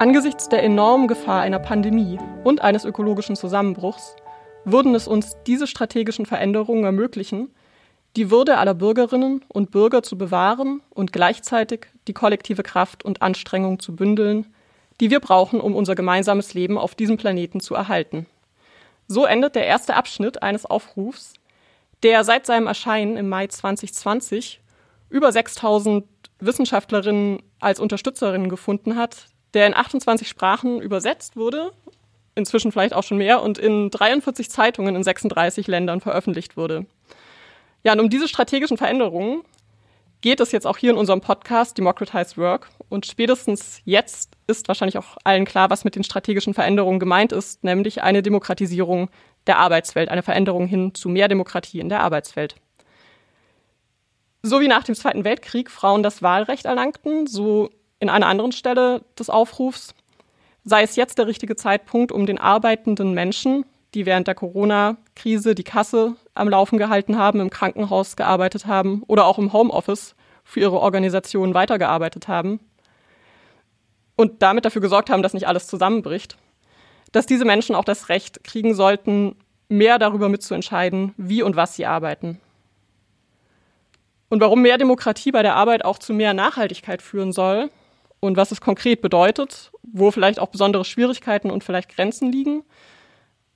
Angesichts der enormen Gefahr einer Pandemie und eines ökologischen Zusammenbruchs würden es uns diese strategischen Veränderungen ermöglichen, die Würde aller Bürgerinnen und Bürger zu bewahren und gleichzeitig die kollektive Kraft und Anstrengung zu bündeln, die wir brauchen, um unser gemeinsames Leben auf diesem Planeten zu erhalten. So endet der erste Abschnitt eines Aufrufs, der seit seinem Erscheinen im Mai 2020 über 6000 Wissenschaftlerinnen als Unterstützerinnen gefunden hat, der in 28 Sprachen übersetzt wurde, inzwischen vielleicht auch schon mehr, und in 43 Zeitungen in 36 Ländern veröffentlicht wurde. Ja, und um diese strategischen Veränderungen geht es jetzt auch hier in unserem Podcast Democratize Work. Und spätestens jetzt ist wahrscheinlich auch allen klar, was mit den strategischen Veränderungen gemeint ist, nämlich eine Demokratisierung der Arbeitswelt, eine Veränderung hin zu mehr Demokratie in der Arbeitswelt. So wie nach dem Zweiten Weltkrieg Frauen das Wahlrecht erlangten, so in einer anderen Stelle des Aufrufs sei es jetzt der richtige Zeitpunkt, um den arbeitenden Menschen, die während der Corona-Krise die Kasse am Laufen gehalten haben, im Krankenhaus gearbeitet haben oder auch im Homeoffice für ihre Organisation weitergearbeitet haben und damit dafür gesorgt haben, dass nicht alles zusammenbricht, dass diese Menschen auch das Recht kriegen sollten, mehr darüber mitzuentscheiden, wie und was sie arbeiten. Und warum mehr Demokratie bei der Arbeit auch zu mehr Nachhaltigkeit führen soll, und was es konkret bedeutet, wo vielleicht auch besondere Schwierigkeiten und vielleicht Grenzen liegen.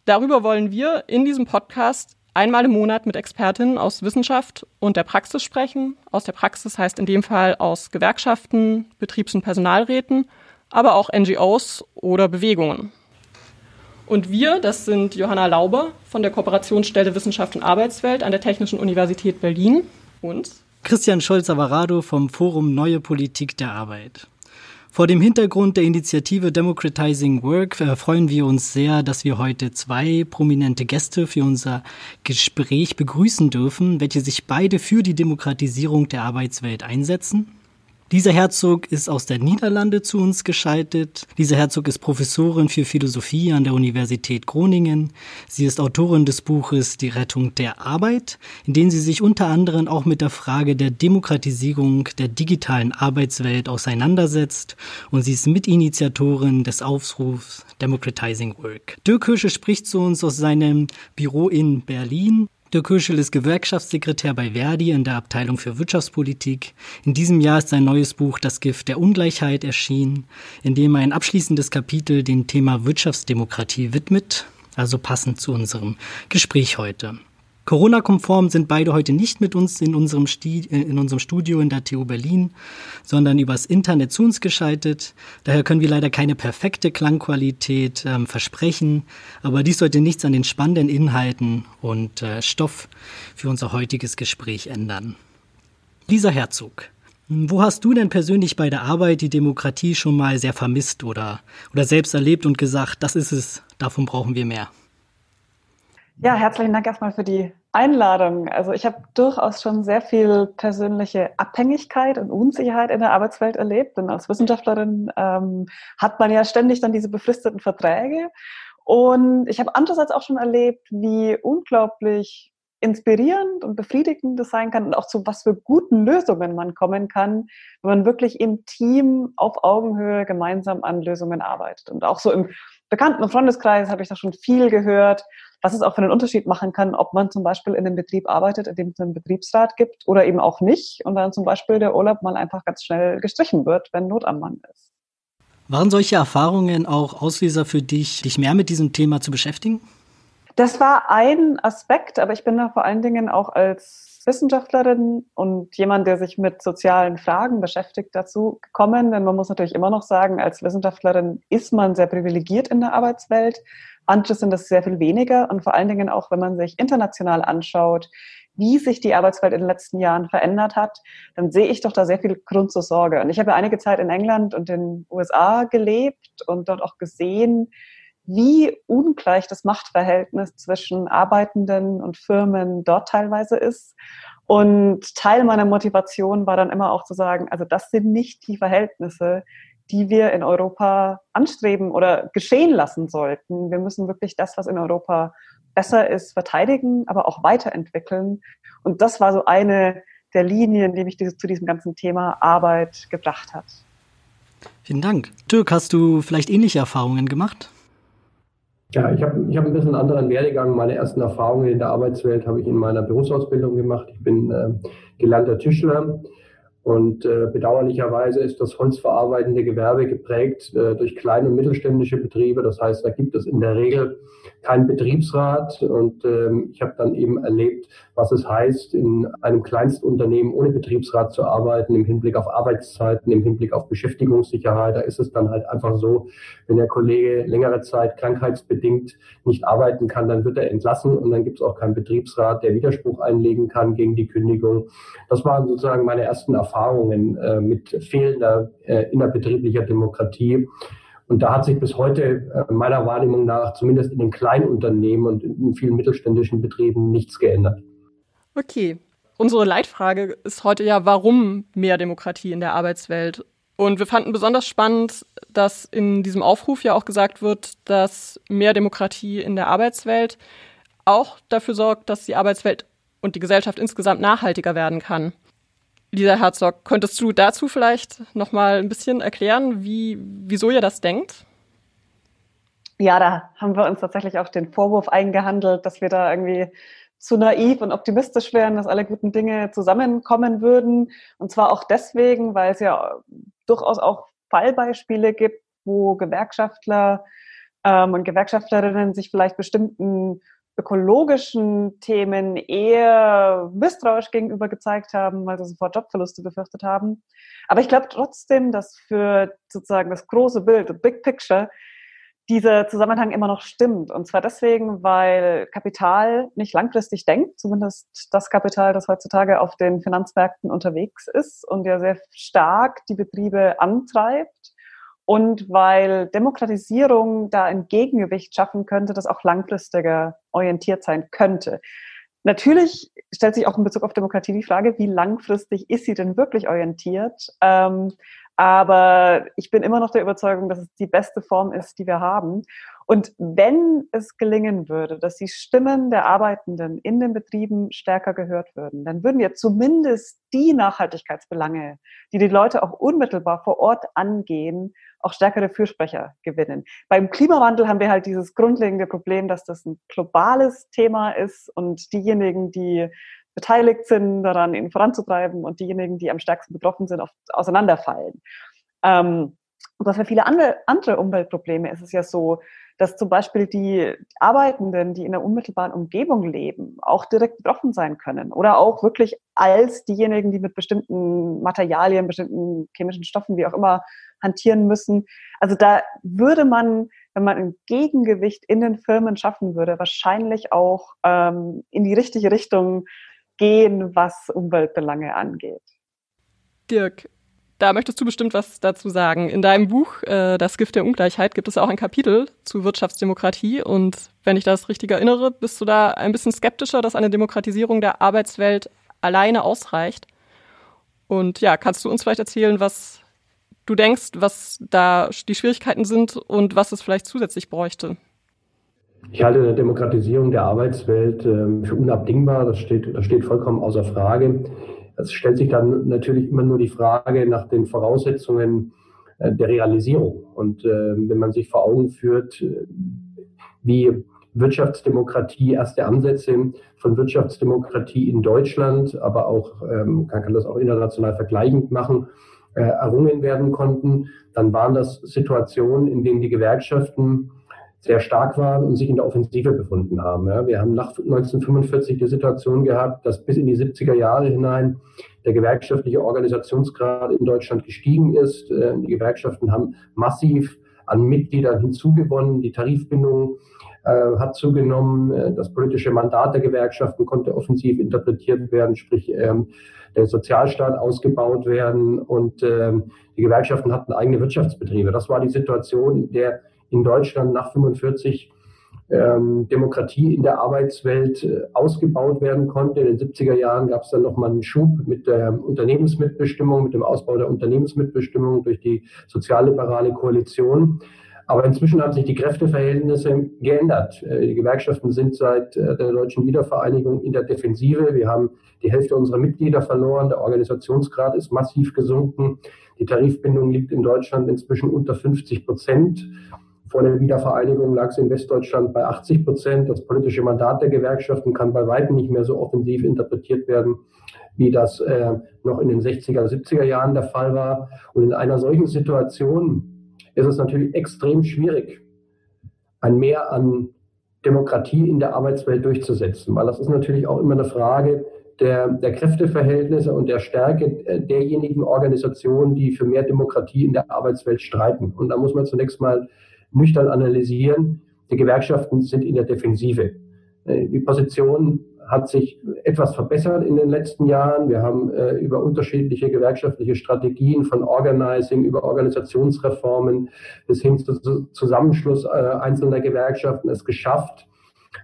Darüber wollen wir in diesem Podcast einmal im Monat mit Expertinnen aus Wissenschaft und der Praxis sprechen. Aus der Praxis heißt in dem Fall aus Gewerkschaften, Betriebs- und Personalräten, aber auch NGOs oder Bewegungen. Und wir, das sind Johanna Lauber von der Kooperationsstelle Wissenschaft und Arbeitswelt an der Technischen Universität Berlin und Christian Scholz-Avarado vom Forum Neue Politik der Arbeit. Vor dem Hintergrund der Initiative Democratizing Work freuen wir uns sehr, dass wir heute zwei prominente Gäste für unser Gespräch begrüßen dürfen, welche sich beide für die Demokratisierung der Arbeitswelt einsetzen. Dieser Herzog ist aus der Niederlande zu uns geschaltet. Dieser Herzog ist Professorin für Philosophie an der Universität Groningen. Sie ist Autorin des Buches Die Rettung der Arbeit, in dem sie sich unter anderem auch mit der Frage der Demokratisierung der digitalen Arbeitswelt auseinandersetzt. Und sie ist Mitinitiatorin des Aufrufs Democratizing Work. Dirk Hirsche spricht zu uns aus seinem Büro in Berlin. Dirk Köschel ist Gewerkschaftssekretär bei Verdi in der Abteilung für Wirtschaftspolitik. In diesem Jahr ist sein neues Buch Das Gift der Ungleichheit erschienen, in dem er ein abschließendes Kapitel dem Thema Wirtschaftsdemokratie widmet, also passend zu unserem Gespräch heute. Corona-konform sind beide heute nicht mit uns in unserem, äh, in unserem Studio in der TU Berlin, sondern übers Internet zu uns geschaltet. Daher können wir leider keine perfekte Klangqualität ähm, versprechen, aber dies sollte nichts an den spannenden Inhalten und äh, Stoff für unser heutiges Gespräch ändern. Lisa Herzog, wo hast du denn persönlich bei der Arbeit die Demokratie schon mal sehr vermisst oder, oder selbst erlebt und gesagt, das ist es, davon brauchen wir mehr? Ja, herzlichen Dank erstmal für die Einladung. Also ich habe durchaus schon sehr viel persönliche Abhängigkeit und Unsicherheit in der Arbeitswelt erlebt. Denn als Wissenschaftlerin ähm, hat man ja ständig dann diese befristeten Verträge. Und ich habe andererseits auch schon erlebt, wie unglaublich inspirierend und befriedigend das sein kann und auch zu was für guten Lösungen man kommen kann, wenn man wirklich im Team auf Augenhöhe gemeinsam an Lösungen arbeitet. Und auch so im Bekannten- und Freundeskreis habe ich da schon viel gehört, was es auch für einen Unterschied machen kann, ob man zum Beispiel in einem Betrieb arbeitet, in dem es einen Betriebsrat gibt oder eben auch nicht und dann zum Beispiel der Urlaub mal einfach ganz schnell gestrichen wird, wenn Not am Mann ist. Waren solche Erfahrungen auch Auslöser für dich, dich mehr mit diesem Thema zu beschäftigen? Das war ein Aspekt, aber ich bin da vor allen Dingen auch als Wissenschaftlerin und jemand, der sich mit sozialen Fragen beschäftigt, dazu gekommen. Denn man muss natürlich immer noch sagen, als Wissenschaftlerin ist man sehr privilegiert in der Arbeitswelt. Andere sind das sehr viel weniger und vor allen Dingen auch, wenn man sich international anschaut, wie sich die Arbeitswelt in den letzten Jahren verändert hat, dann sehe ich doch da sehr viel Grund zur Sorge. Und ich habe einige Zeit in England und den USA gelebt und dort auch gesehen, wie ungleich das Machtverhältnis zwischen Arbeitenden und Firmen dort teilweise ist. Und Teil meiner Motivation war dann immer auch zu sagen, also das sind nicht die Verhältnisse, die wir in Europa anstreben oder geschehen lassen sollten. Wir müssen wirklich das, was in Europa besser ist, verteidigen, aber auch weiterentwickeln. Und das war so eine der Linien, die mich zu diesem ganzen Thema Arbeit gebracht hat. Vielen Dank. Türk, hast du vielleicht ähnliche Erfahrungen gemacht? Ja, ich habe ich hab ein bisschen einen anderen Werdegang. Meine ersten Erfahrungen in der Arbeitswelt habe ich in meiner Berufsausbildung gemacht. Ich bin äh, gelernter Tischler und äh, bedauerlicherweise ist das holzverarbeitende Gewerbe geprägt äh, durch kleine und mittelständische Betriebe. Das heißt, da gibt es in der Regel keinen Betriebsrat. Und ähm, ich habe dann eben erlebt, was es heißt, in einem Kleinstunternehmen ohne Betriebsrat zu arbeiten, im Hinblick auf Arbeitszeiten, im Hinblick auf Beschäftigungssicherheit. Da ist es dann halt einfach so, wenn der Kollege längere Zeit krankheitsbedingt nicht arbeiten kann, dann wird er entlassen und dann gibt es auch keinen Betriebsrat, der Widerspruch einlegen kann gegen die Kündigung. Das waren sozusagen meine ersten Erfahrungen Erfahrungen äh, mit fehlender äh, innerbetrieblicher Demokratie. Und da hat sich bis heute äh, meiner Wahrnehmung nach, zumindest in den kleinen Unternehmen und in vielen mittelständischen Betrieben, nichts geändert. Okay. Unsere Leitfrage ist heute ja, warum mehr Demokratie in der Arbeitswelt? Und wir fanden besonders spannend, dass in diesem Aufruf ja auch gesagt wird, dass mehr Demokratie in der Arbeitswelt auch dafür sorgt, dass die Arbeitswelt und die Gesellschaft insgesamt nachhaltiger werden kann. Lisa Herzog, könntest du dazu vielleicht noch mal ein bisschen erklären, wie, wieso ihr das denkt? Ja, da haben wir uns tatsächlich auch den Vorwurf eingehandelt, dass wir da irgendwie zu naiv und optimistisch wären, dass alle guten Dinge zusammenkommen würden. Und zwar auch deswegen, weil es ja durchaus auch Fallbeispiele gibt, wo Gewerkschaftler ähm, und Gewerkschaftlerinnen sich vielleicht bestimmten ökologischen Themen eher misstrauisch gegenüber gezeigt haben, weil sie sofort Jobverluste befürchtet haben. Aber ich glaube trotzdem, dass für sozusagen das große Bild, the big picture, dieser Zusammenhang immer noch stimmt. Und zwar deswegen, weil Kapital nicht langfristig denkt, zumindest das Kapital, das heutzutage auf den Finanzmärkten unterwegs ist und ja sehr stark die Betriebe antreibt und weil Demokratisierung da ein Gegengewicht schaffen könnte, das auch langfristiger orientiert sein könnte. Natürlich stellt sich auch in Bezug auf Demokratie die Frage, wie langfristig ist sie denn wirklich orientiert? Ähm, aber ich bin immer noch der Überzeugung, dass es die beste Form ist, die wir haben. Und wenn es gelingen würde, dass die Stimmen der Arbeitenden in den Betrieben stärker gehört würden, dann würden wir zumindest die Nachhaltigkeitsbelange, die die Leute auch unmittelbar vor Ort angehen, auch stärkere Fürsprecher gewinnen. Beim Klimawandel haben wir halt dieses grundlegende Problem, dass das ein globales Thema ist und diejenigen, die beteiligt sind, daran ihn voranzutreiben und diejenigen, die am stärksten betroffen sind, oft auseinanderfallen. Ähm, aber für viele andere, andere Umweltprobleme ist es ja so, dass zum Beispiel die Arbeitenden, die in der unmittelbaren Umgebung leben, auch direkt betroffen sein können oder auch wirklich als diejenigen, die mit bestimmten Materialien, bestimmten chemischen Stoffen, wie auch immer, hantieren müssen. Also da würde man, wenn man ein Gegengewicht in den Firmen schaffen würde, wahrscheinlich auch ähm, in die richtige Richtung gehen, was Umweltbelange angeht. Dirk, da möchtest du bestimmt was dazu sagen. In deinem Buch äh, Das Gift der Ungleichheit gibt es auch ein Kapitel zu Wirtschaftsdemokratie. Und wenn ich das richtig erinnere, bist du da ein bisschen skeptischer, dass eine Demokratisierung der Arbeitswelt alleine ausreicht. Und ja, kannst du uns vielleicht erzählen, was du denkst, was da die Schwierigkeiten sind und was es vielleicht zusätzlich bräuchte? Ich halte eine Demokratisierung der Arbeitswelt äh, für unabdingbar. Das steht, das steht vollkommen außer Frage. Es stellt sich dann natürlich immer nur die Frage nach den Voraussetzungen äh, der Realisierung. Und äh, wenn man sich vor Augen führt, äh, wie Wirtschaftsdemokratie, erste Ansätze von Wirtschaftsdemokratie in Deutschland, aber auch, ähm, man kann das auch international vergleichend machen, errungen werden konnten, dann waren das Situationen, in denen die Gewerkschaften sehr stark waren und sich in der Offensive befunden haben. Ja. Wir haben nach 1945 die Situation gehabt, dass bis in die 70er Jahre hinein der gewerkschaftliche Organisationsgrad in Deutschland gestiegen ist. Äh, die Gewerkschaften haben massiv an Mitgliedern hinzugewonnen. Die Tarifbindung äh, hat zugenommen. Äh, das politische Mandat der Gewerkschaften konnte offensiv interpretiert werden, sprich ähm, der Sozialstaat ausgebaut werden und ähm, die Gewerkschaften hatten eigene Wirtschaftsbetriebe. Das war die Situation, in der in Deutschland nach 45 ähm, Demokratie in der Arbeitswelt äh, ausgebaut werden konnte. In den 70er Jahren gab es dann nochmal einen Schub mit der Unternehmensmitbestimmung, mit dem Ausbau der Unternehmensmitbestimmung durch die sozialliberale Koalition. Aber inzwischen haben sich die Kräfteverhältnisse geändert. Äh, die Gewerkschaften sind seit äh, der deutschen Wiedervereinigung in der Defensive. Wir haben die Hälfte unserer Mitglieder verloren. Der Organisationsgrad ist massiv gesunken. Die Tarifbindung liegt in Deutschland inzwischen unter 50 Prozent. Vor der Wiedervereinigung lag es in Westdeutschland bei 80 Prozent. Das politische Mandat der Gewerkschaften kann bei weitem nicht mehr so offensiv interpretiert werden, wie das äh, noch in den 60er, 70er Jahren der Fall war. Und in einer solchen Situation ist es natürlich extrem schwierig, ein Mehr an Demokratie in der Arbeitswelt durchzusetzen, weil das ist natürlich auch immer eine Frage der, der Kräfteverhältnisse und der Stärke äh, derjenigen Organisationen, die für mehr Demokratie in der Arbeitswelt streiten. Und da muss man zunächst mal nüchtern analysieren, die Gewerkschaften sind in der Defensive. Äh, die Position hat sich etwas verbessert in den letzten Jahren. Wir haben äh, über unterschiedliche gewerkschaftliche Strategien von Organizing, über Organisationsreformen bis hin zu Zusammenschluss äh, einzelner Gewerkschaften es geschafft,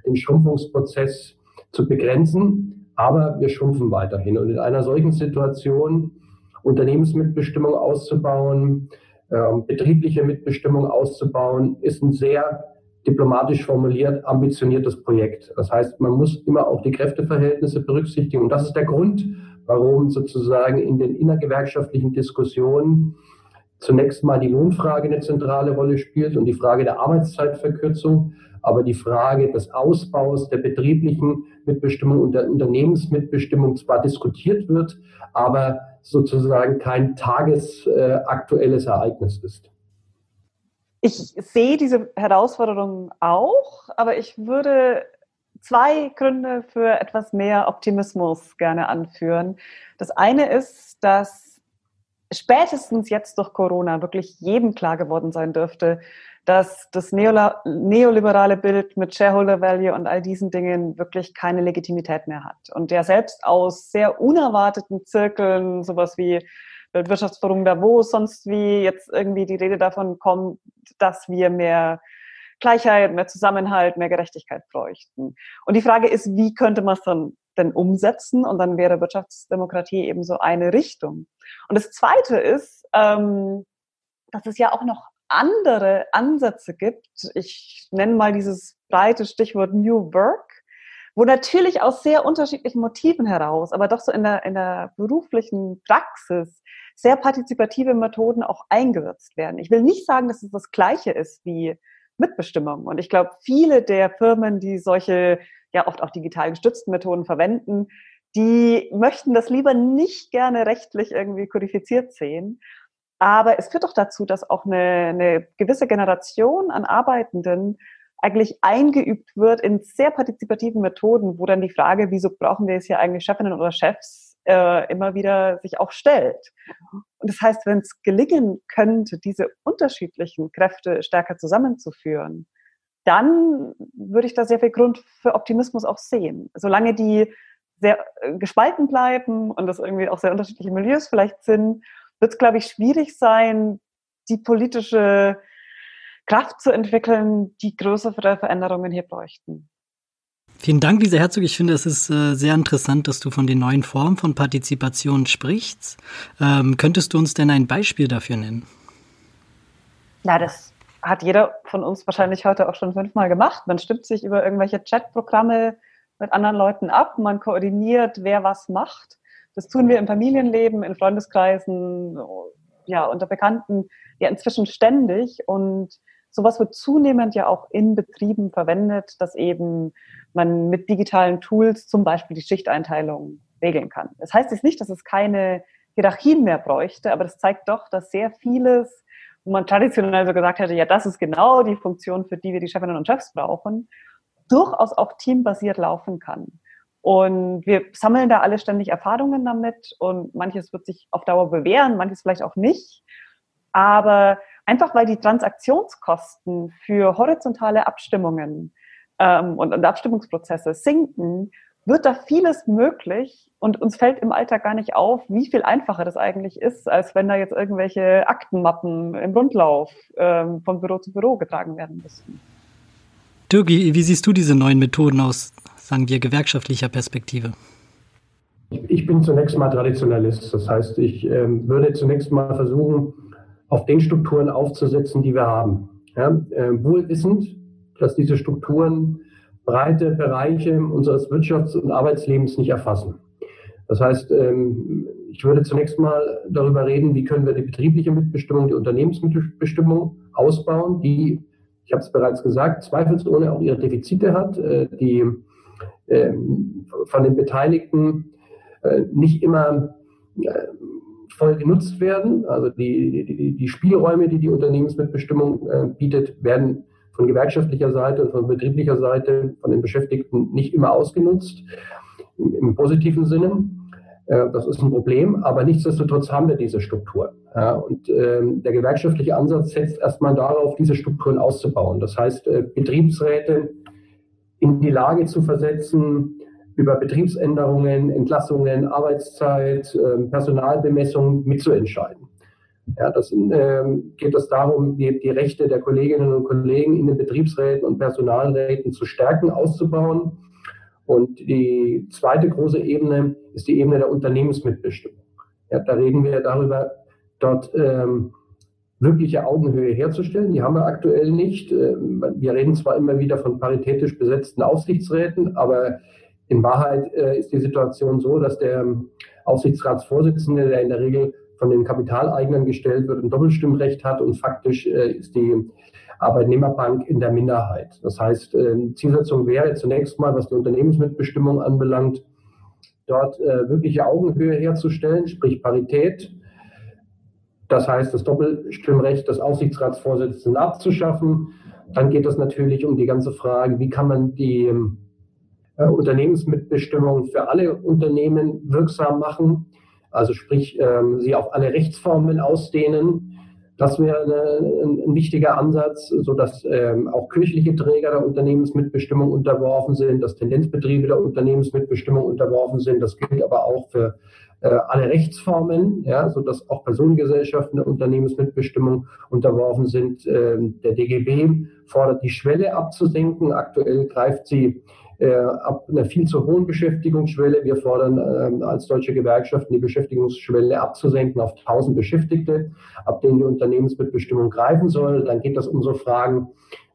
den Schrumpfungsprozess zu begrenzen. Aber wir schrumpfen weiterhin. Und in einer solchen Situation Unternehmensmitbestimmung auszubauen, äh, betriebliche Mitbestimmung auszubauen, ist ein sehr diplomatisch formuliert, ambitioniertes Projekt. Das heißt, man muss immer auch die Kräfteverhältnisse berücksichtigen. Und das ist der Grund, warum sozusagen in den innergewerkschaftlichen Diskussionen zunächst mal die Lohnfrage eine zentrale Rolle spielt und die Frage der Arbeitszeitverkürzung, aber die Frage des Ausbaus der betrieblichen Mitbestimmung und der Unternehmensmitbestimmung zwar diskutiert wird, aber sozusagen kein tagesaktuelles Ereignis ist. Ich sehe diese Herausforderungen auch, aber ich würde zwei Gründe für etwas mehr Optimismus gerne anführen. Das eine ist, dass spätestens jetzt durch Corona wirklich jedem klar geworden sein dürfte, dass das neoliberale Bild mit Shareholder Value und all diesen Dingen wirklich keine Legitimität mehr hat. Und der selbst aus sehr unerwarteten Zirkeln, sowas wie Weltwirtschaftsforum Davos, sonst wie jetzt irgendwie die Rede davon kommt, dass wir mehr Gleichheit, mehr Zusammenhalt, mehr Gerechtigkeit bräuchten. Und die Frage ist, wie könnte man es dann denn umsetzen? Und dann wäre Wirtschaftsdemokratie eben so eine Richtung. Und das Zweite ist, ähm, dass es ja auch noch andere Ansätze gibt. Ich nenne mal dieses breite Stichwort New Work, wo natürlich aus sehr unterschiedlichen Motiven heraus, aber doch so in der, in der beruflichen Praxis sehr partizipative Methoden auch eingesetzt werden. Ich will nicht sagen, dass es das Gleiche ist wie Mitbestimmung. Und ich glaube, viele der Firmen, die solche ja oft auch digital gestützten Methoden verwenden, die möchten das lieber nicht gerne rechtlich irgendwie kodifiziert sehen. Aber es führt doch dazu, dass auch eine, eine gewisse Generation an Arbeitenden eigentlich eingeübt wird in sehr partizipativen Methoden, wo dann die Frage, wieso brauchen wir jetzt hier eigentlich Chefinnen oder Chefs, äh, immer wieder sich auch stellt. Und das heißt, wenn es gelingen könnte, diese unterschiedlichen Kräfte stärker zusammenzuführen, dann würde ich da sehr viel Grund für Optimismus auch sehen. Solange die sehr äh, gespalten bleiben und das irgendwie auch sehr unterschiedliche Milieus vielleicht sind, wird es, glaube ich, schwierig sein, die politische Kraft zu entwickeln, die größere Veränderungen hier bräuchten. Vielen Dank, Lisa Herzog. Ich finde, es ist äh, sehr interessant, dass du von den neuen Formen von Partizipation sprichst. Ähm, könntest du uns denn ein Beispiel dafür nennen? Na, das hat jeder von uns wahrscheinlich heute auch schon fünfmal gemacht. Man stimmt sich über irgendwelche Chatprogramme mit anderen Leuten ab, man koordiniert, wer was macht. Das tun wir im Familienleben, in Freundeskreisen, ja, unter Bekannten ja inzwischen ständig und sowas wird zunehmend ja auch in Betrieben verwendet, dass eben man mit digitalen Tools zum Beispiel die Schichteinteilung regeln kann. Das heißt jetzt nicht, dass es keine Hierarchien mehr bräuchte, aber das zeigt doch, dass sehr vieles, wo man traditionell so gesagt hätte, ja, das ist genau die Funktion, für die wir die Chefinnen und Chefs brauchen, durchaus auch teambasiert laufen kann. Und wir sammeln da alle ständig Erfahrungen damit und manches wird sich auf Dauer bewähren, manches vielleicht auch nicht. Aber einfach weil die Transaktionskosten für horizontale Abstimmungen ähm, und, und Abstimmungsprozesse sinken, wird da vieles möglich und uns fällt im Alltag gar nicht auf, wie viel einfacher das eigentlich ist, als wenn da jetzt irgendwelche Aktenmappen im Rundlauf ähm, von Büro zu Büro getragen werden müssen. Dirgi, wie siehst du diese neuen Methoden aus, sagen wir, gewerkschaftlicher Perspektive? Ich bin zunächst mal Traditionalist. Das heißt, ich ähm, würde zunächst mal versuchen, auf den Strukturen aufzusetzen, die wir haben. Ja, äh, wohl wissend, dass diese Strukturen breite Bereiche unseres Wirtschafts- und Arbeitslebens nicht erfassen. Das heißt, ähm, ich würde zunächst mal darüber reden, wie können wir die betriebliche Mitbestimmung, die Unternehmensmitbestimmung ausbauen, die, ich habe es bereits gesagt, zweifelsohne auch ihre Defizite hat, äh, die von den Beteiligten äh, nicht immer äh, voll genutzt werden. Also die, die, die Spielräume, die die Unternehmensmitbestimmung bietet, werden von gewerkschaftlicher Seite und von betrieblicher Seite von den Beschäftigten nicht immer ausgenutzt, im positiven Sinne. Äh, das ist ein Problem, aber nichtsdestotrotz haben wir diese Strukturen. Ja, und ähm, der gewerkschaftliche Ansatz setzt erstmal darauf, diese Strukturen auszubauen. Das heißt, äh, Betriebsräte in die Lage zu versetzen, über Betriebsänderungen, Entlassungen, Arbeitszeit, äh, Personalbemessung mitzuentscheiden. Ja, das äh, geht es darum, die, die Rechte der Kolleginnen und Kollegen in den Betriebsräten und Personalräten zu stärken, auszubauen und die zweite große Ebene ist die Ebene der Unternehmensmitbestimmung. Ja, da reden wir darüber, dort ähm, wirkliche Augenhöhe herzustellen. Die haben wir aktuell nicht. Ähm, wir reden zwar immer wieder von paritätisch besetzten Aufsichtsräten, aber in Wahrheit äh, ist die Situation so, dass der Aufsichtsratsvorsitzende, der in der Regel von den Kapitaleignern gestellt wird, ein Doppelstimmrecht hat und faktisch äh, ist die Arbeitnehmerbank in der Minderheit. Das heißt, äh, Zielsetzung wäre zunächst mal, was die Unternehmensmitbestimmung anbelangt, dort äh, wirkliche Augenhöhe herzustellen, sprich Parität. Das heißt, das Doppelstimmrecht des Aufsichtsratsvorsitzenden abzuschaffen. Dann geht es natürlich um die ganze Frage, wie kann man die äh, Unternehmensmitbestimmung für alle Unternehmen wirksam machen, also sprich ähm, sie auf alle Rechtsformen ausdehnen das wäre ein, wichtiger Ansatz, sodass ähm, auch kirchliche Träger der Unternehmensmitbestimmung unterworfen sind, dass Tendenzbetriebe der Unternehmensmitbestimmung unterworfen sind. Das gilt aber auch für äh, alle Rechtsformen, ja, sodass auch Personengesellschaften der Unternehmensmitbestimmung unterworfen sind. Ähm, der DGB fordert die Schwelle abzusenken. Aktuell greift sie äh, ab einer viel zu hohen Beschäftigungsschwelle. Wir fordern äh, als deutsche Gewerkschaften die Beschäftigungsschwelle abzusenken auf 1000 Beschäftigte, ab denen die Unternehmensmitbestimmung greifen soll. Dann geht das um so Fragen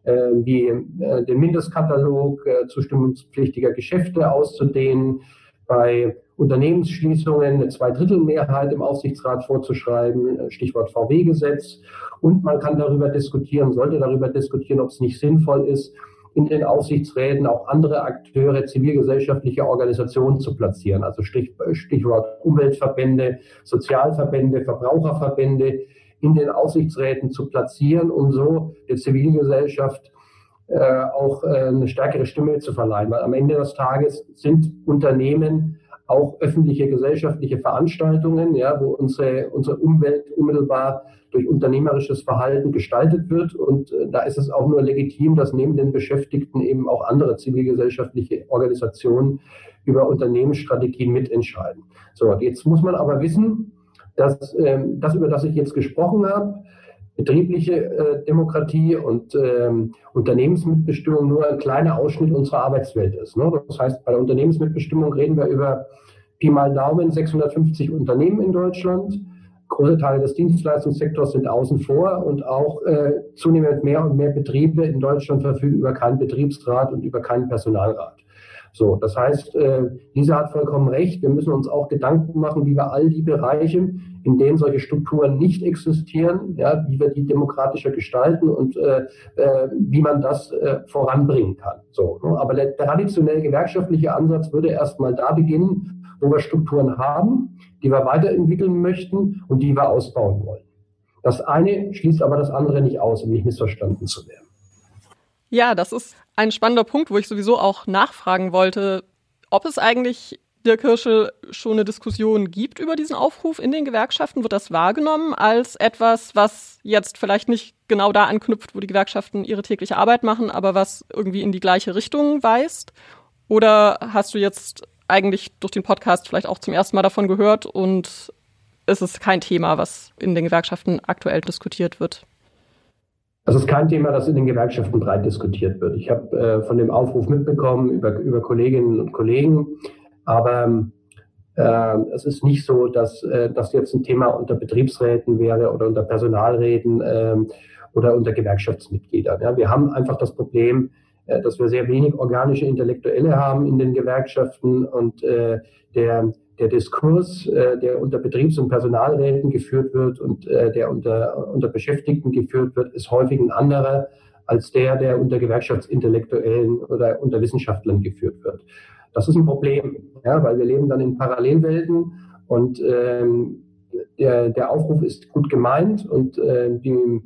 äh, wie äh, den Mindestkatalog äh, zustimmungspflichtiger Geschäfte auszudehnen, bei Unternehmensschließungen eine Zweidrittelmehrheit im Aufsichtsrat vorzuschreiben, äh, Stichwort VW-Gesetz. Und man kann darüber diskutieren, sollte darüber diskutieren, ob es nicht sinnvoll ist, in den Aufsichtsräten auch andere Akteure, zivilgesellschaftliche Organisationen zu platzieren. Also Stichwort Umweltverbände, Sozialverbände, Verbraucherverbände in den Aufsichtsräten zu platzieren, um so der Zivilgesellschaft äh, auch äh, eine stärkere Stimme zu verleihen. Weil am Ende des Tages sind Unternehmen auch öffentliche gesellschaftliche Veranstaltungen, ja, wo unsere, unsere Umwelt unmittelbar durch unternehmerisches Verhalten gestaltet wird. Und äh, da ist es auch nur legitim, dass neben den Beschäftigten eben auch andere zivilgesellschaftliche Organisationen über Unternehmensstrategien mitentscheiden. So, jetzt muss man aber wissen, dass ähm, das, über das ich jetzt gesprochen habe, betriebliche äh, Demokratie und ähm, Unternehmensmitbestimmung nur ein kleiner Ausschnitt unserer Arbeitswelt ist. Ne? Das heißt, bei der Unternehmensmitbestimmung reden wir über Pi mal Daumen 650 Unternehmen in Deutschland. Große Teile des Dienstleistungssektors sind außen vor und auch äh, zunehmend mehr und mehr Betriebe in Deutschland verfügen über keinen Betriebsrat und über keinen Personalrat. So, das heißt, äh, Lisa hat vollkommen recht. Wir müssen uns auch Gedanken machen, wie wir all die Bereiche, in denen solche Strukturen nicht existieren, ja, wie wir die demokratischer gestalten und äh, äh, wie man das äh, voranbringen kann. So, ne? Aber der traditionell gewerkschaftliche Ansatz würde erstmal da beginnen, wo wir Strukturen haben, die wir weiterentwickeln möchten und die wir ausbauen wollen. Das eine schließt aber das andere nicht aus, um nicht missverstanden zu werden. Ja, das ist ein spannender Punkt, wo ich sowieso auch nachfragen wollte, ob es eigentlich der Kirche schon eine Diskussion gibt über diesen Aufruf in den Gewerkschaften. Wird das wahrgenommen als etwas, was jetzt vielleicht nicht genau da anknüpft, wo die Gewerkschaften ihre tägliche Arbeit machen, aber was irgendwie in die gleiche Richtung weist? Oder hast du jetzt eigentlich durch den Podcast vielleicht auch zum ersten Mal davon gehört und ist es kein Thema, was in den Gewerkschaften aktuell diskutiert wird? Das ist kein Thema, das in den Gewerkschaften breit diskutiert wird. Ich habe äh, von dem Aufruf mitbekommen über, über Kolleginnen und Kollegen, aber äh, es ist nicht so, dass äh, das jetzt ein Thema unter Betriebsräten wäre oder unter Personalräten. Äh, oder unter Gewerkschaftsmitgliedern. Ja, wir haben einfach das Problem, äh, dass wir sehr wenig organische Intellektuelle haben in den Gewerkschaften und äh, der, der Diskurs, äh, der unter Betriebs- und Personalräten geführt wird und äh, der unter, unter Beschäftigten geführt wird, ist häufig ein anderer als der, der unter Gewerkschaftsintellektuellen oder unter Wissenschaftlern geführt wird. Das ist ein Problem, ja, weil wir leben dann in Parallelwelten und ähm, der, der Aufruf ist gut gemeint und äh, die,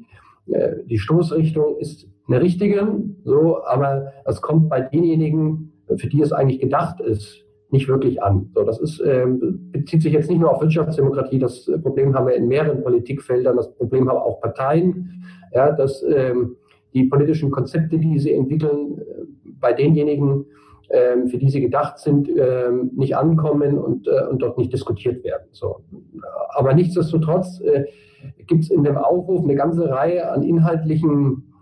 äh, die Stoßrichtung ist eine richtige, so, aber es kommt bei denjenigen, für die es eigentlich gedacht ist, nicht wirklich an. So, das ist, ähm, bezieht sich jetzt nicht nur auf Wirtschaftsdemokratie, das Problem haben wir in mehreren Politikfeldern, das Problem haben auch Parteien, ja, dass ähm, die politischen Konzepte, die sie entwickeln, äh, bei denjenigen, ähm, für die sie gedacht sind, ähm, nicht ankommen und, äh, und dort nicht diskutiert werden. So. Aber nichtsdestotrotz äh, gibt es in dem Aufruf eine ganze Reihe an inhaltlichen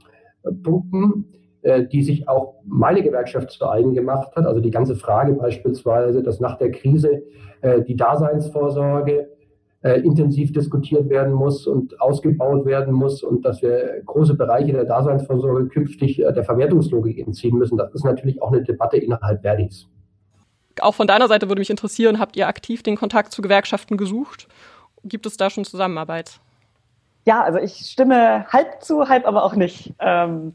äh, Punkten, äh, die sich auch meine Gewerkschaft zu eigen gemacht hat. Also die ganze Frage beispielsweise, dass nach der Krise äh, die Daseinsvorsorge äh, intensiv diskutiert werden muss und ausgebaut werden muss und dass wir große Bereiche der Daseinsvorsorge künftig äh, der Verwertungslogik entziehen müssen. Das ist natürlich auch eine Debatte innerhalb Verdis. Auch von deiner Seite würde mich interessieren, habt ihr aktiv den Kontakt zu Gewerkschaften gesucht? Gibt es da schon Zusammenarbeit? Ja, also ich stimme halb zu, halb aber auch nicht. Ähm,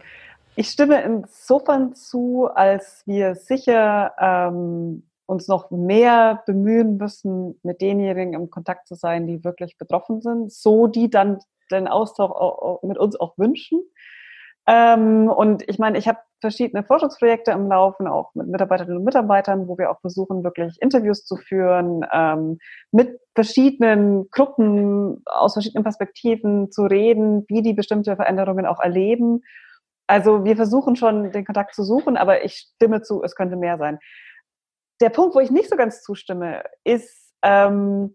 ich stimme insofern zu, als wir sicher ähm, uns noch mehr bemühen müssen, mit denjenigen im Kontakt zu sein, die wirklich betroffen sind, so die dann den Austausch mit uns auch wünschen. Ähm, und ich meine, ich habe verschiedene Forschungsprojekte im Laufen, auch mit Mitarbeiterinnen und Mitarbeitern, wo wir auch versuchen, wirklich Interviews zu führen, ähm, mit verschiedenen Gruppen aus verschiedenen Perspektiven zu reden, wie die bestimmte Veränderungen auch erleben. Also wir versuchen schon, den Kontakt zu suchen, aber ich stimme zu, es könnte mehr sein. Der Punkt, wo ich nicht so ganz zustimme, ist, ähm,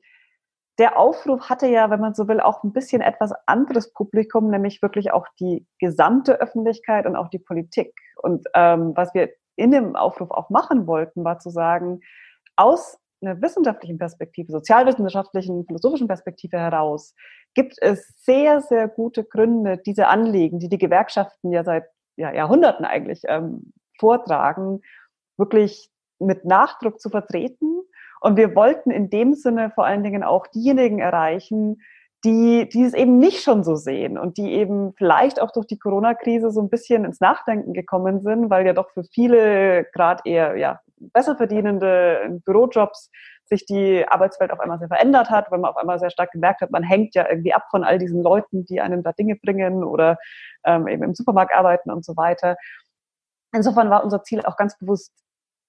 der Aufruf hatte ja, wenn man so will, auch ein bisschen etwas anderes Publikum, nämlich wirklich auch die gesamte Öffentlichkeit und auch die Politik. Und ähm, was wir in dem Aufruf auch machen wollten, war zu sagen, aus einer wissenschaftlichen Perspektive, sozialwissenschaftlichen, philosophischen Perspektive heraus, gibt es sehr, sehr gute Gründe, diese Anliegen, die die Gewerkschaften ja seit ja, Jahrhunderten eigentlich ähm, vortragen, wirklich mit Nachdruck zu vertreten. Und wir wollten in dem Sinne vor allen Dingen auch diejenigen erreichen, die, die es eben nicht schon so sehen und die eben vielleicht auch durch die Corona-Krise so ein bisschen ins Nachdenken gekommen sind, weil ja doch für viele gerade eher ja, besser verdienende Bürojobs sich die Arbeitswelt auf einmal sehr verändert hat, weil man auf einmal sehr stark gemerkt hat, man hängt ja irgendwie ab von all diesen Leuten, die einem da Dinge bringen oder ähm, eben im Supermarkt arbeiten und so weiter. Insofern war unser Ziel auch ganz bewusst,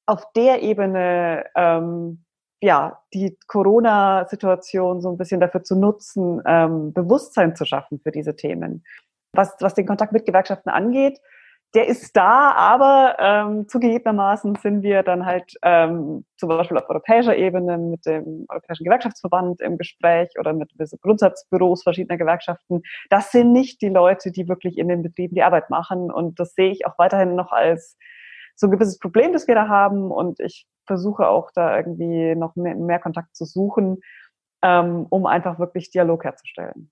auf der Ebene ähm, ja die Corona-Situation so ein bisschen dafür zu nutzen, ähm, Bewusstsein zu schaffen für diese Themen. Was, was den Kontakt mit Gewerkschaften angeht, der ist da, aber ähm, zugegebenermaßen sind wir dann halt ähm, zum Beispiel auf europäischer Ebene mit dem Europäischen Gewerkschaftsverband im Gespräch oder mit Grundsatzbüros verschiedener Gewerkschaften. Das sind nicht die Leute, die wirklich in den Betrieben die Arbeit machen. Und das sehe ich auch weiterhin noch als so ein gewisses Problem, das wir da haben. Und ich versuche auch da irgendwie noch mehr, mehr Kontakt zu suchen, ähm, um einfach wirklich Dialog herzustellen.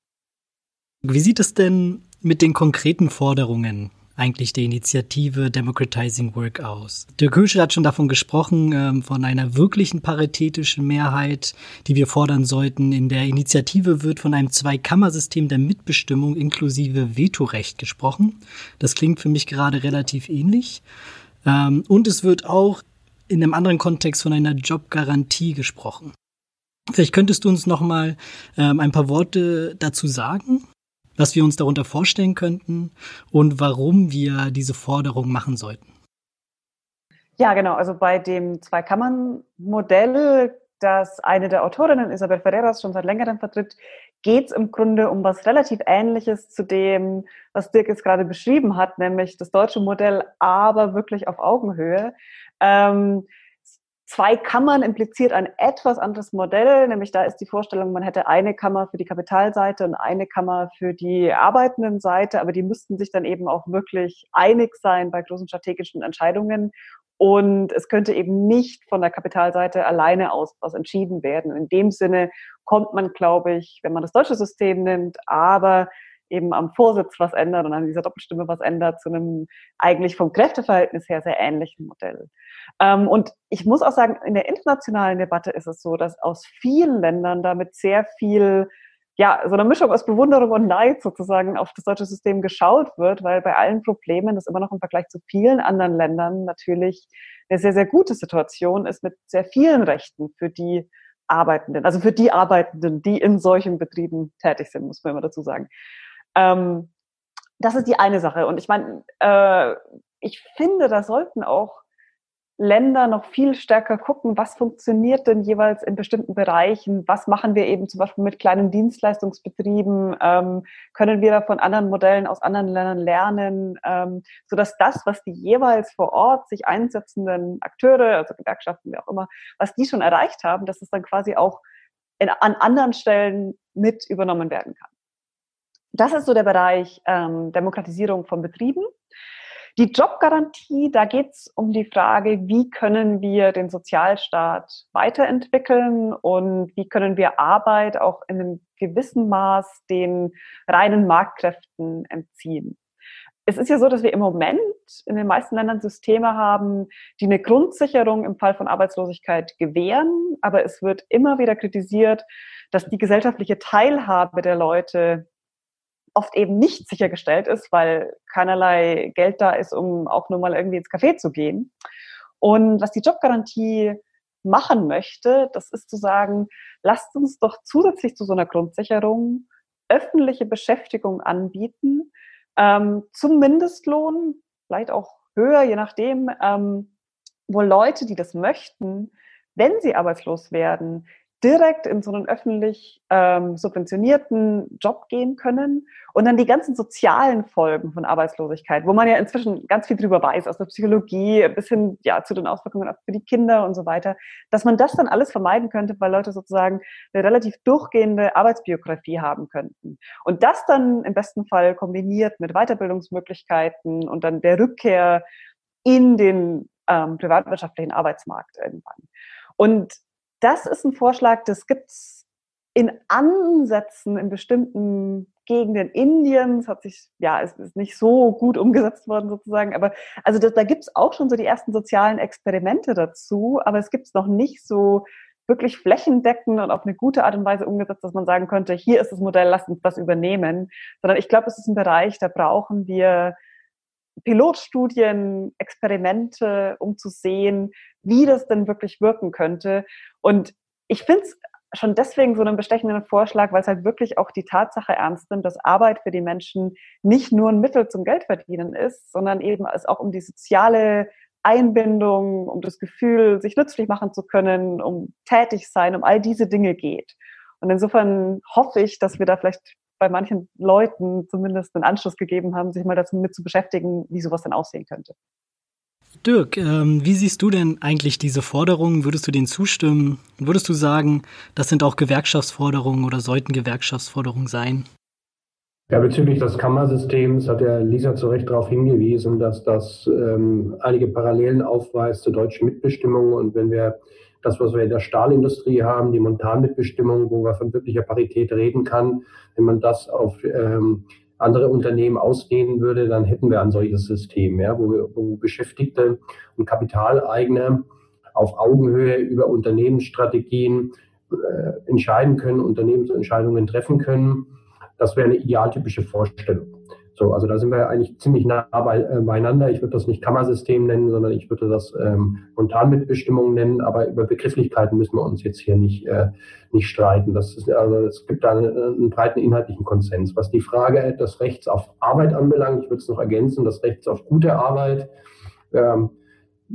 Wie sieht es denn mit den konkreten Forderungen eigentlich der Initiative Democratizing Work aus? Dirk Höschel hat schon davon gesprochen, ähm, von einer wirklichen paritätischen Mehrheit, die wir fordern sollten. In der Initiative wird von einem Zweikammersystem der Mitbestimmung inklusive Vetorecht gesprochen. Das klingt für mich gerade relativ ähnlich. Ähm, und es wird auch in einem anderen Kontext von einer Jobgarantie gesprochen. Vielleicht könntest du uns noch mal ähm, ein paar Worte dazu sagen, was wir uns darunter vorstellen könnten und warum wir diese Forderung machen sollten. Ja, genau. Also bei dem Zweikammern-Modell, das eine der Autorinnen, Isabel Ferreras, schon seit längerem vertritt, geht es im Grunde um was relativ Ähnliches zu dem, was Dirk jetzt gerade beschrieben hat, nämlich das deutsche Modell, aber wirklich auf Augenhöhe. Ähm, zwei Kammern impliziert ein etwas anderes Modell, nämlich da ist die Vorstellung, man hätte eine Kammer für die Kapitalseite und eine Kammer für die arbeitenden Seite, aber die müssten sich dann eben auch wirklich einig sein bei großen strategischen Entscheidungen. Und es könnte eben nicht von der Kapitalseite alleine aus was entschieden werden. In dem Sinne kommt man, glaube ich, wenn man das deutsche System nimmt, aber eben am Vorsitz was ändert und an dieser Doppelstimme was ändert, zu einem eigentlich vom Kräfteverhältnis her sehr ähnlichen Modell. Ähm, und ich muss auch sagen, in der internationalen Debatte ist es so, dass aus vielen Ländern damit sehr viel ja, so eine Mischung aus Bewunderung und Neid sozusagen auf das deutsche System geschaut wird, weil bei allen Problemen das immer noch im Vergleich zu vielen anderen Ländern natürlich eine sehr, sehr gute Situation ist mit sehr vielen Rechten für die Arbeitenden, also für die Arbeitenden, die in solchen Betrieben tätig sind, muss man immer dazu sagen. Ähm, das ist die eine Sache. Und ich meine, äh, ich finde, da sollten auch Länder noch viel stärker gucken, was funktioniert denn jeweils in bestimmten Bereichen, was machen wir eben zum Beispiel mit kleinen Dienstleistungsbetrieben, ähm, können wir da von anderen Modellen aus anderen Ländern lernen, ähm, sodass das, was die jeweils vor Ort sich einsetzenden Akteure, also Gewerkschaften, wie auch immer, was die schon erreicht haben, dass es dann quasi auch in, an anderen Stellen mit übernommen werden kann. Das ist so der Bereich ähm, Demokratisierung von Betrieben. Die Jobgarantie, da geht es um die Frage, wie können wir den Sozialstaat weiterentwickeln und wie können wir Arbeit auch in einem gewissen Maß den reinen Marktkräften entziehen. Es ist ja so, dass wir im Moment in den meisten Ländern Systeme haben, die eine Grundsicherung im Fall von Arbeitslosigkeit gewähren, aber es wird immer wieder kritisiert, dass die gesellschaftliche Teilhabe der Leute oft eben nicht sichergestellt ist, weil keinerlei Geld da ist, um auch nur mal irgendwie ins Café zu gehen. Und was die Jobgarantie machen möchte, das ist zu sagen, lasst uns doch zusätzlich zu so einer Grundsicherung öffentliche Beschäftigung anbieten, ähm, zum Mindestlohn, vielleicht auch höher, je nachdem, ähm, wo Leute, die das möchten, wenn sie arbeitslos werden, direkt in so einen öffentlich ähm, subventionierten Job gehen können und dann die ganzen sozialen Folgen von Arbeitslosigkeit, wo man ja inzwischen ganz viel drüber weiß, aus der Psychologie bis hin ja, zu den Auswirkungen für die Kinder und so weiter, dass man das dann alles vermeiden könnte, weil Leute sozusagen eine relativ durchgehende Arbeitsbiografie haben könnten. Und das dann im besten Fall kombiniert mit Weiterbildungsmöglichkeiten und dann der Rückkehr in den ähm, privatwirtschaftlichen Arbeitsmarkt irgendwann. Und das ist ein Vorschlag, das gibt's in Ansätzen in bestimmten Gegenden Indiens, hat sich, ja, es ist nicht so gut umgesetzt worden sozusagen, aber also das, da gibt's auch schon so die ersten sozialen Experimente dazu, aber es gibt's noch nicht so wirklich flächendeckend und auf eine gute Art und Weise umgesetzt, dass man sagen könnte, hier ist das Modell, lasst uns das übernehmen, sondern ich glaube, es ist ein Bereich, da brauchen wir Pilotstudien, Experimente, um zu sehen, wie das denn wirklich wirken könnte. Und ich finde es schon deswegen so einen bestechenden Vorschlag, weil es halt wirklich auch die Tatsache ernst nimmt, dass Arbeit für die Menschen nicht nur ein Mittel zum Geldverdienen ist, sondern eben es auch um die soziale Einbindung, um das Gefühl, sich nützlich machen zu können, um tätig sein, um all diese Dinge geht. Und insofern hoffe ich, dass wir da vielleicht bei manchen Leuten zumindest einen Anschluss gegeben haben, sich mal dazu mit zu beschäftigen, wie sowas denn aussehen könnte. Dirk, ähm, wie siehst du denn eigentlich diese Forderungen? Würdest du denen zustimmen? Würdest du sagen, das sind auch Gewerkschaftsforderungen oder sollten Gewerkschaftsforderungen sein? Ja, bezüglich des Kammersystems hat der Lisa zu Recht darauf hingewiesen, dass das ähm, einige Parallelen aufweist zur deutschen Mitbestimmung. Und wenn wir das, was wir in der Stahlindustrie haben, die Montanmitbestimmung, wo man von wirklicher Parität reden kann, wenn man das auf ähm, andere Unternehmen ausdehnen würde, dann hätten wir ein solches System, ja, wo, wo Beschäftigte und Kapitaleigner auf Augenhöhe über Unternehmensstrategien äh, entscheiden können, Unternehmensentscheidungen treffen können. Das wäre eine idealtypische Vorstellung. So, also da sind wir eigentlich ziemlich nah äh, beieinander. Ich würde das nicht Kammersystem nennen, sondern ich würde das ähm, Montanmitbestimmung nennen. Aber über Begrifflichkeiten müssen wir uns jetzt hier nicht, äh, nicht streiten. Das ist, also es gibt da einen, einen breiten inhaltlichen Konsens. Was die Frage des Rechts auf Arbeit anbelangt, ich würde es noch ergänzen, das Rechts auf gute Arbeit. Ähm,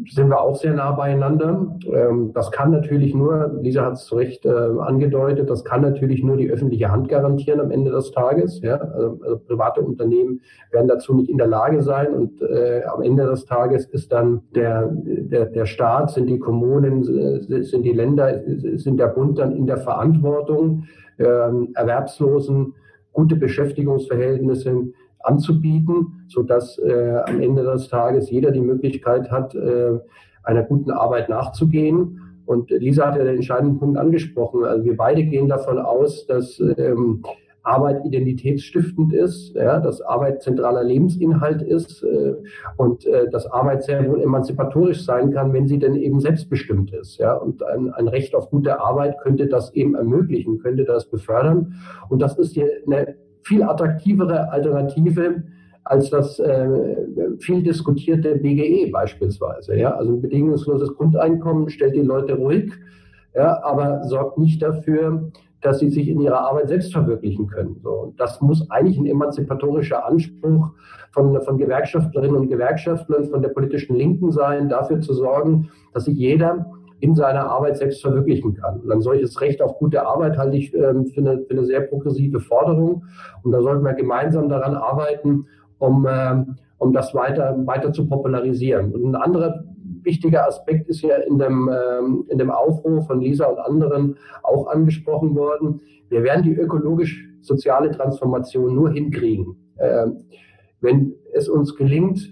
sind wir auch sehr nah beieinander. Ähm, das kann natürlich nur, Lisa hat es zu Recht äh, angedeutet, das kann natürlich nur die öffentliche Hand garantieren am Ende des Tages. Ja? Also, also private Unternehmen werden dazu nicht in der Lage sein und äh, am Ende des Tages ist dann der, der, der Staat, sind die Kommunen, sind die Länder, sind der Bund dann in der Verantwortung, äh, Erwerbslosen gute Beschäftigungsverhältnisse anzubieten, sodass äh, am Ende des Tages jeder die Möglichkeit hat, äh, einer guten Arbeit nachzugehen. Und Lisa hat ja den entscheidenden Punkt angesprochen. Also wir beide gehen davon aus, dass ähm, Arbeit identitätsstiftend ist, ja, dass Arbeit zentraler Lebensinhalt ist äh, und äh, dass Arbeit sehr wohl emanzipatorisch sein kann, wenn sie denn eben selbstbestimmt ist. Ja, und ein, ein Recht auf gute Arbeit könnte das eben ermöglichen, könnte das befördern. Und das ist hier eine viel attraktivere Alternative als das äh, viel diskutierte BGE beispielsweise. Ja? Also ein bedingungsloses Grundeinkommen stellt die Leute ruhig, ja, aber sorgt nicht dafür, dass sie sich in ihrer Arbeit selbst verwirklichen können. So, das muss eigentlich ein emanzipatorischer Anspruch von, von Gewerkschaftlerinnen und Gewerkschaftlern, von der politischen Linken sein, dafür zu sorgen, dass sich jeder in seiner Arbeit selbst verwirklichen kann. Und ein solches Recht auf gute Arbeit halte ich ähm, für, eine, für eine sehr progressive Forderung. Und da sollten wir gemeinsam daran arbeiten, um, ähm, um das weiter, weiter zu popularisieren. Und ein anderer wichtiger Aspekt ist ja in dem, ähm, in dem Aufruf von Lisa und anderen auch angesprochen worden. Wir werden die ökologisch-soziale Transformation nur hinkriegen, äh, wenn es uns gelingt,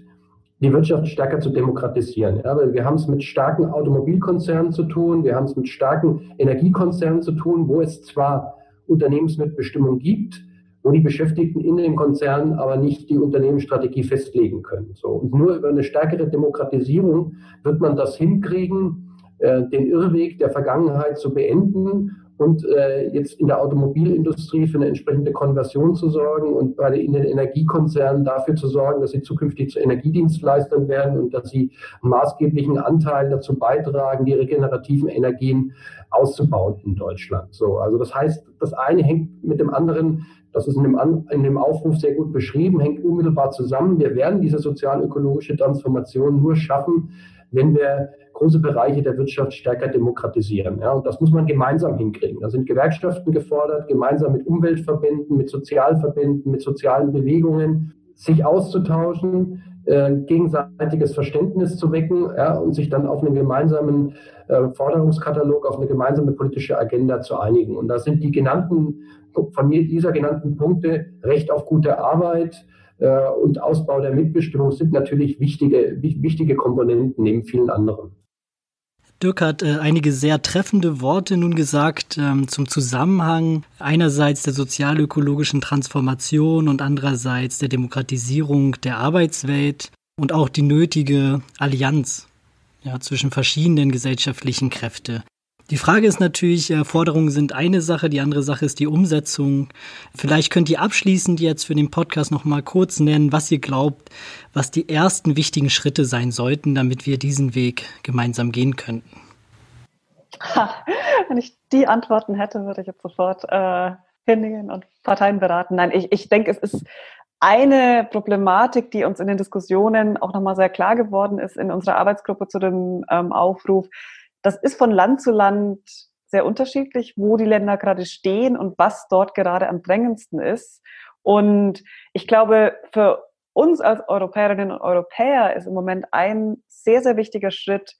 die Wirtschaft stärker zu demokratisieren. Ja, wir haben es mit starken Automobilkonzernen zu tun, wir haben es mit starken Energiekonzernen zu tun, wo es zwar Unternehmensmitbestimmung gibt, wo die Beschäftigten in den Konzernen aber nicht die Unternehmensstrategie festlegen können. So. Und nur über eine stärkere Demokratisierung wird man das hinkriegen, äh, den Irrweg der Vergangenheit zu beenden und äh, jetzt in der Automobilindustrie für eine entsprechende Konversion zu sorgen und bei den, in den Energiekonzernen dafür zu sorgen, dass sie zukünftig zu Energiedienstleistern werden und dass sie maßgeblichen Anteil dazu beitragen, die regenerativen Energien auszubauen in Deutschland. So, also das heißt, das eine hängt mit dem anderen, das ist in dem, An in dem Aufruf sehr gut beschrieben, hängt unmittelbar zusammen. Wir werden diese sozial-ökologische Transformation nur schaffen, wenn wir große Bereiche der Wirtschaft stärker demokratisieren. Ja, und das muss man gemeinsam hinkriegen. Da sind Gewerkschaften gefordert, gemeinsam mit Umweltverbänden, mit Sozialverbänden, mit sozialen Bewegungen sich auszutauschen, äh, gegenseitiges Verständnis zu wecken ja, und sich dann auf einen gemeinsamen äh, Forderungskatalog, auf eine gemeinsame politische Agenda zu einigen. Und da sind die genannten, von mir dieser genannten Punkte, Recht auf gute Arbeit, äh, und Ausbau der Mitbestimmung sind natürlich wichtige, wichtige Komponenten neben vielen anderen. Dirk hat äh, einige sehr treffende Worte nun gesagt ähm, zum Zusammenhang einerseits der sozialökologischen Transformation und andererseits der Demokratisierung der Arbeitswelt und auch die nötige Allianz ja, zwischen verschiedenen gesellschaftlichen Kräften. Die Frage ist natürlich, äh, Forderungen sind eine Sache, die andere Sache ist die Umsetzung. Vielleicht könnt ihr abschließend jetzt für den Podcast noch mal kurz nennen, was ihr glaubt, was die ersten wichtigen Schritte sein sollten, damit wir diesen Weg gemeinsam gehen könnten. Ha, wenn ich die Antworten hätte, würde ich jetzt sofort äh, hingehen und Parteien beraten. Nein, ich, ich denke, es ist eine Problematik, die uns in den Diskussionen auch nochmal sehr klar geworden ist in unserer Arbeitsgruppe zu dem ähm, Aufruf, das ist von Land zu Land sehr unterschiedlich, wo die Länder gerade stehen und was dort gerade am drängendsten ist. Und ich glaube, für uns als Europäerinnen und Europäer ist im Moment ein sehr, sehr wichtiger Schritt,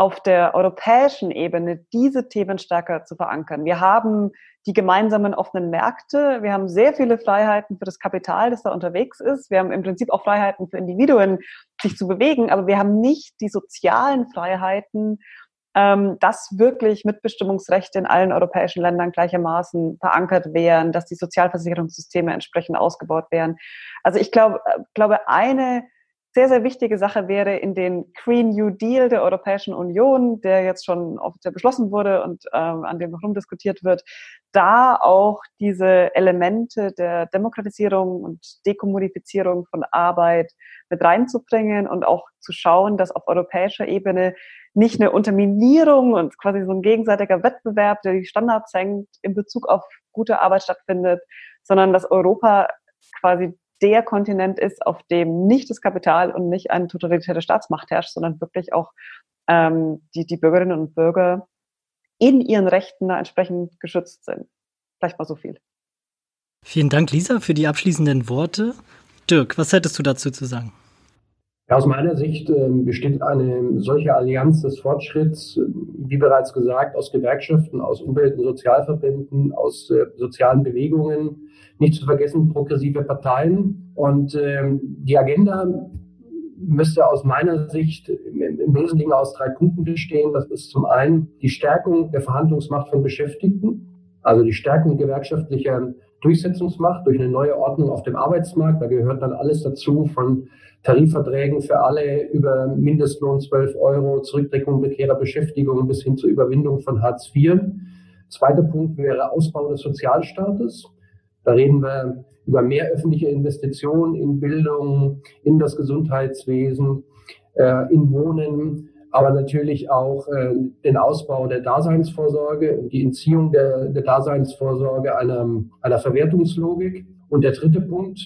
auf der europäischen Ebene diese Themen stärker zu verankern. Wir haben die gemeinsamen offenen Märkte. Wir haben sehr viele Freiheiten für das Kapital, das da unterwegs ist. Wir haben im Prinzip auch Freiheiten für Individuen, sich zu bewegen, aber wir haben nicht die sozialen Freiheiten ähm, dass wirklich Mitbestimmungsrechte in allen europäischen Ländern gleichermaßen verankert wären, dass die Sozialversicherungssysteme entsprechend ausgebaut wären. Also ich glaube, äh, glaube eine sehr, sehr wichtige Sache wäre in den Green New Deal der Europäischen Union, der jetzt schon offiziell beschlossen wurde und ähm, an dem noch rumdiskutiert wird, da auch diese Elemente der Demokratisierung und Dekommodifizierung von Arbeit mit reinzubringen und auch zu schauen, dass auf europäischer Ebene nicht eine Unterminierung und quasi so ein gegenseitiger Wettbewerb, der die Standards senkt, in Bezug auf gute Arbeit stattfindet, sondern dass Europa quasi der Kontinent ist, auf dem nicht das Kapital und nicht eine totalitäre Staatsmacht herrscht, sondern wirklich auch ähm, die, die Bürgerinnen und Bürger in ihren Rechten da entsprechend geschützt sind. Vielleicht mal so viel. Vielen Dank, Lisa, für die abschließenden Worte. Dirk, was hättest du dazu zu sagen? Ja, aus meiner Sicht äh, besteht eine solche Allianz des Fortschritts, wie bereits gesagt, aus Gewerkschaften, aus Umwelt- und Sozialverbänden, aus äh, sozialen Bewegungen, nicht zu vergessen progressive Parteien. Und ähm, die Agenda müsste aus meiner Sicht im, im Wesentlichen aus drei Punkten bestehen. Das ist zum einen die Stärkung der Verhandlungsmacht von Beschäftigten, also die Stärkung gewerkschaftlicher Durchsetzungsmacht durch eine neue Ordnung auf dem Arbeitsmarkt. Da gehört dann alles dazu von Tarifverträgen für alle über Mindestlohn 12 Euro, Zurückdeckung prekärer Beschäftigung bis hin zur Überwindung von Hartz IV. Zweiter Punkt wäre Ausbau des Sozialstaates. Da reden wir über mehr öffentliche Investitionen in Bildung, in das Gesundheitswesen, äh, in Wohnen, aber natürlich auch äh, den Ausbau der Daseinsvorsorge, die Entziehung der, der Daseinsvorsorge einer, einer Verwertungslogik. Und der dritte Punkt,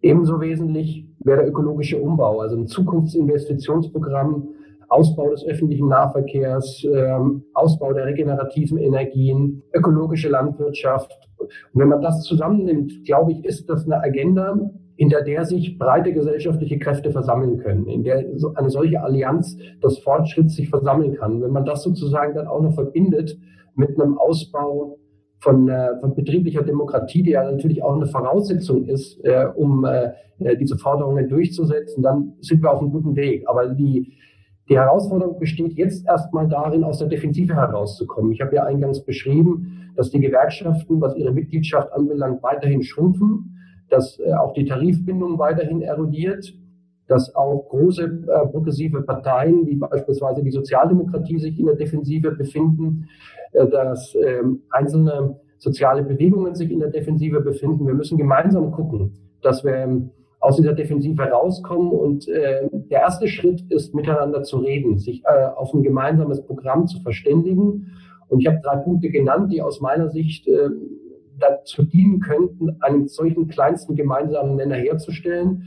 ebenso wesentlich, wäre der ökologische Umbau, also ein Zukunftsinvestitionsprogramm, Ausbau des öffentlichen Nahverkehrs, ähm, Ausbau der regenerativen Energien, ökologische Landwirtschaft. Und wenn man das zusammennimmt, glaube ich, ist das eine Agenda, hinter der sich breite gesellschaftliche Kräfte versammeln können, in der eine solche Allianz des Fortschritts sich versammeln kann. Wenn man das sozusagen dann auch noch verbindet mit einem Ausbau von, äh, von betrieblicher Demokratie, die ja natürlich auch eine Voraussetzung ist, äh, um äh, diese Forderungen durchzusetzen, dann sind wir auf einem guten Weg. Aber die, die Herausforderung besteht jetzt erstmal darin, aus der Defensive herauszukommen. Ich habe ja eingangs beschrieben, dass die Gewerkschaften, was ihre Mitgliedschaft anbelangt, weiterhin schrumpfen dass äh, auch die Tarifbindung weiterhin erodiert, dass auch große äh, progressive Parteien, wie beispielsweise die Sozialdemokratie, sich in der Defensive befinden, äh, dass ähm, einzelne soziale Bewegungen sich in der Defensive befinden. Wir müssen gemeinsam gucken, dass wir ähm, aus dieser Defensive rauskommen. Und äh, der erste Schritt ist, miteinander zu reden, sich äh, auf ein gemeinsames Programm zu verständigen. Und ich habe drei Punkte genannt, die aus meiner Sicht äh, dazu dienen könnten, einen solchen kleinsten gemeinsamen Nenner herzustellen.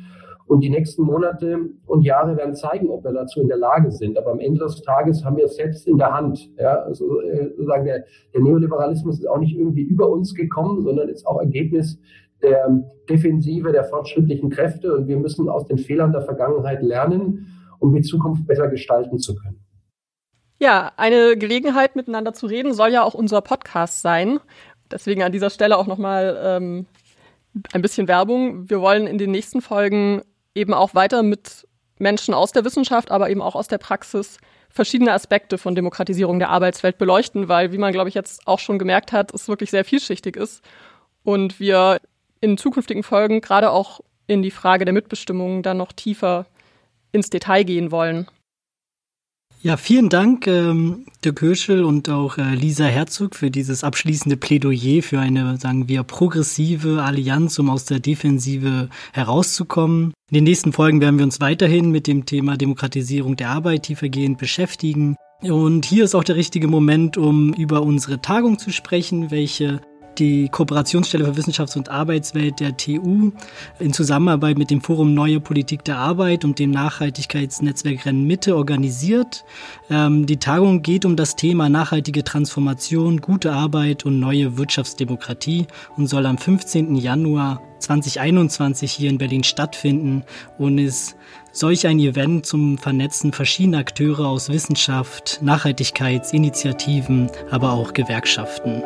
Und die nächsten Monate und Jahre werden zeigen, ob wir dazu in der Lage sind. Aber am Ende des Tages haben wir es selbst in der Hand. Ja, also äh, sozusagen der, der Neoliberalismus ist auch nicht irgendwie über uns gekommen, sondern ist auch Ergebnis der Defensive der fortschrittlichen Kräfte. Und wir müssen aus den Fehlern der Vergangenheit lernen, um die Zukunft besser gestalten zu können. Ja, eine Gelegenheit, miteinander zu reden, soll ja auch unser Podcast sein. Deswegen an dieser Stelle auch nochmal ähm, ein bisschen Werbung. Wir wollen in den nächsten Folgen eben auch weiter mit Menschen aus der Wissenschaft, aber eben auch aus der Praxis verschiedene Aspekte von Demokratisierung der Arbeitswelt beleuchten, weil, wie man, glaube ich, jetzt auch schon gemerkt hat, es wirklich sehr vielschichtig ist und wir in zukünftigen Folgen gerade auch in die Frage der Mitbestimmung dann noch tiefer ins Detail gehen wollen. Ja, vielen Dank, ähm, Dirk Höschel und auch äh, Lisa Herzog für dieses abschließende Plädoyer für eine, sagen wir, progressive Allianz, um aus der Defensive herauszukommen. In den nächsten Folgen werden wir uns weiterhin mit dem Thema Demokratisierung der Arbeit tiefergehend beschäftigen. Und hier ist auch der richtige Moment, um über unsere Tagung zu sprechen, welche die Kooperationsstelle für Wissenschafts- und Arbeitswelt der TU in Zusammenarbeit mit dem Forum Neue Politik der Arbeit und dem Nachhaltigkeitsnetzwerk Rennen Mitte organisiert. Ähm, die Tagung geht um das Thema nachhaltige Transformation, gute Arbeit und neue Wirtschaftsdemokratie und soll am 15. Januar 2021 hier in Berlin stattfinden und ist solch ein Event zum Vernetzen verschiedener Akteure aus Wissenschaft, Nachhaltigkeitsinitiativen, aber auch Gewerkschaften.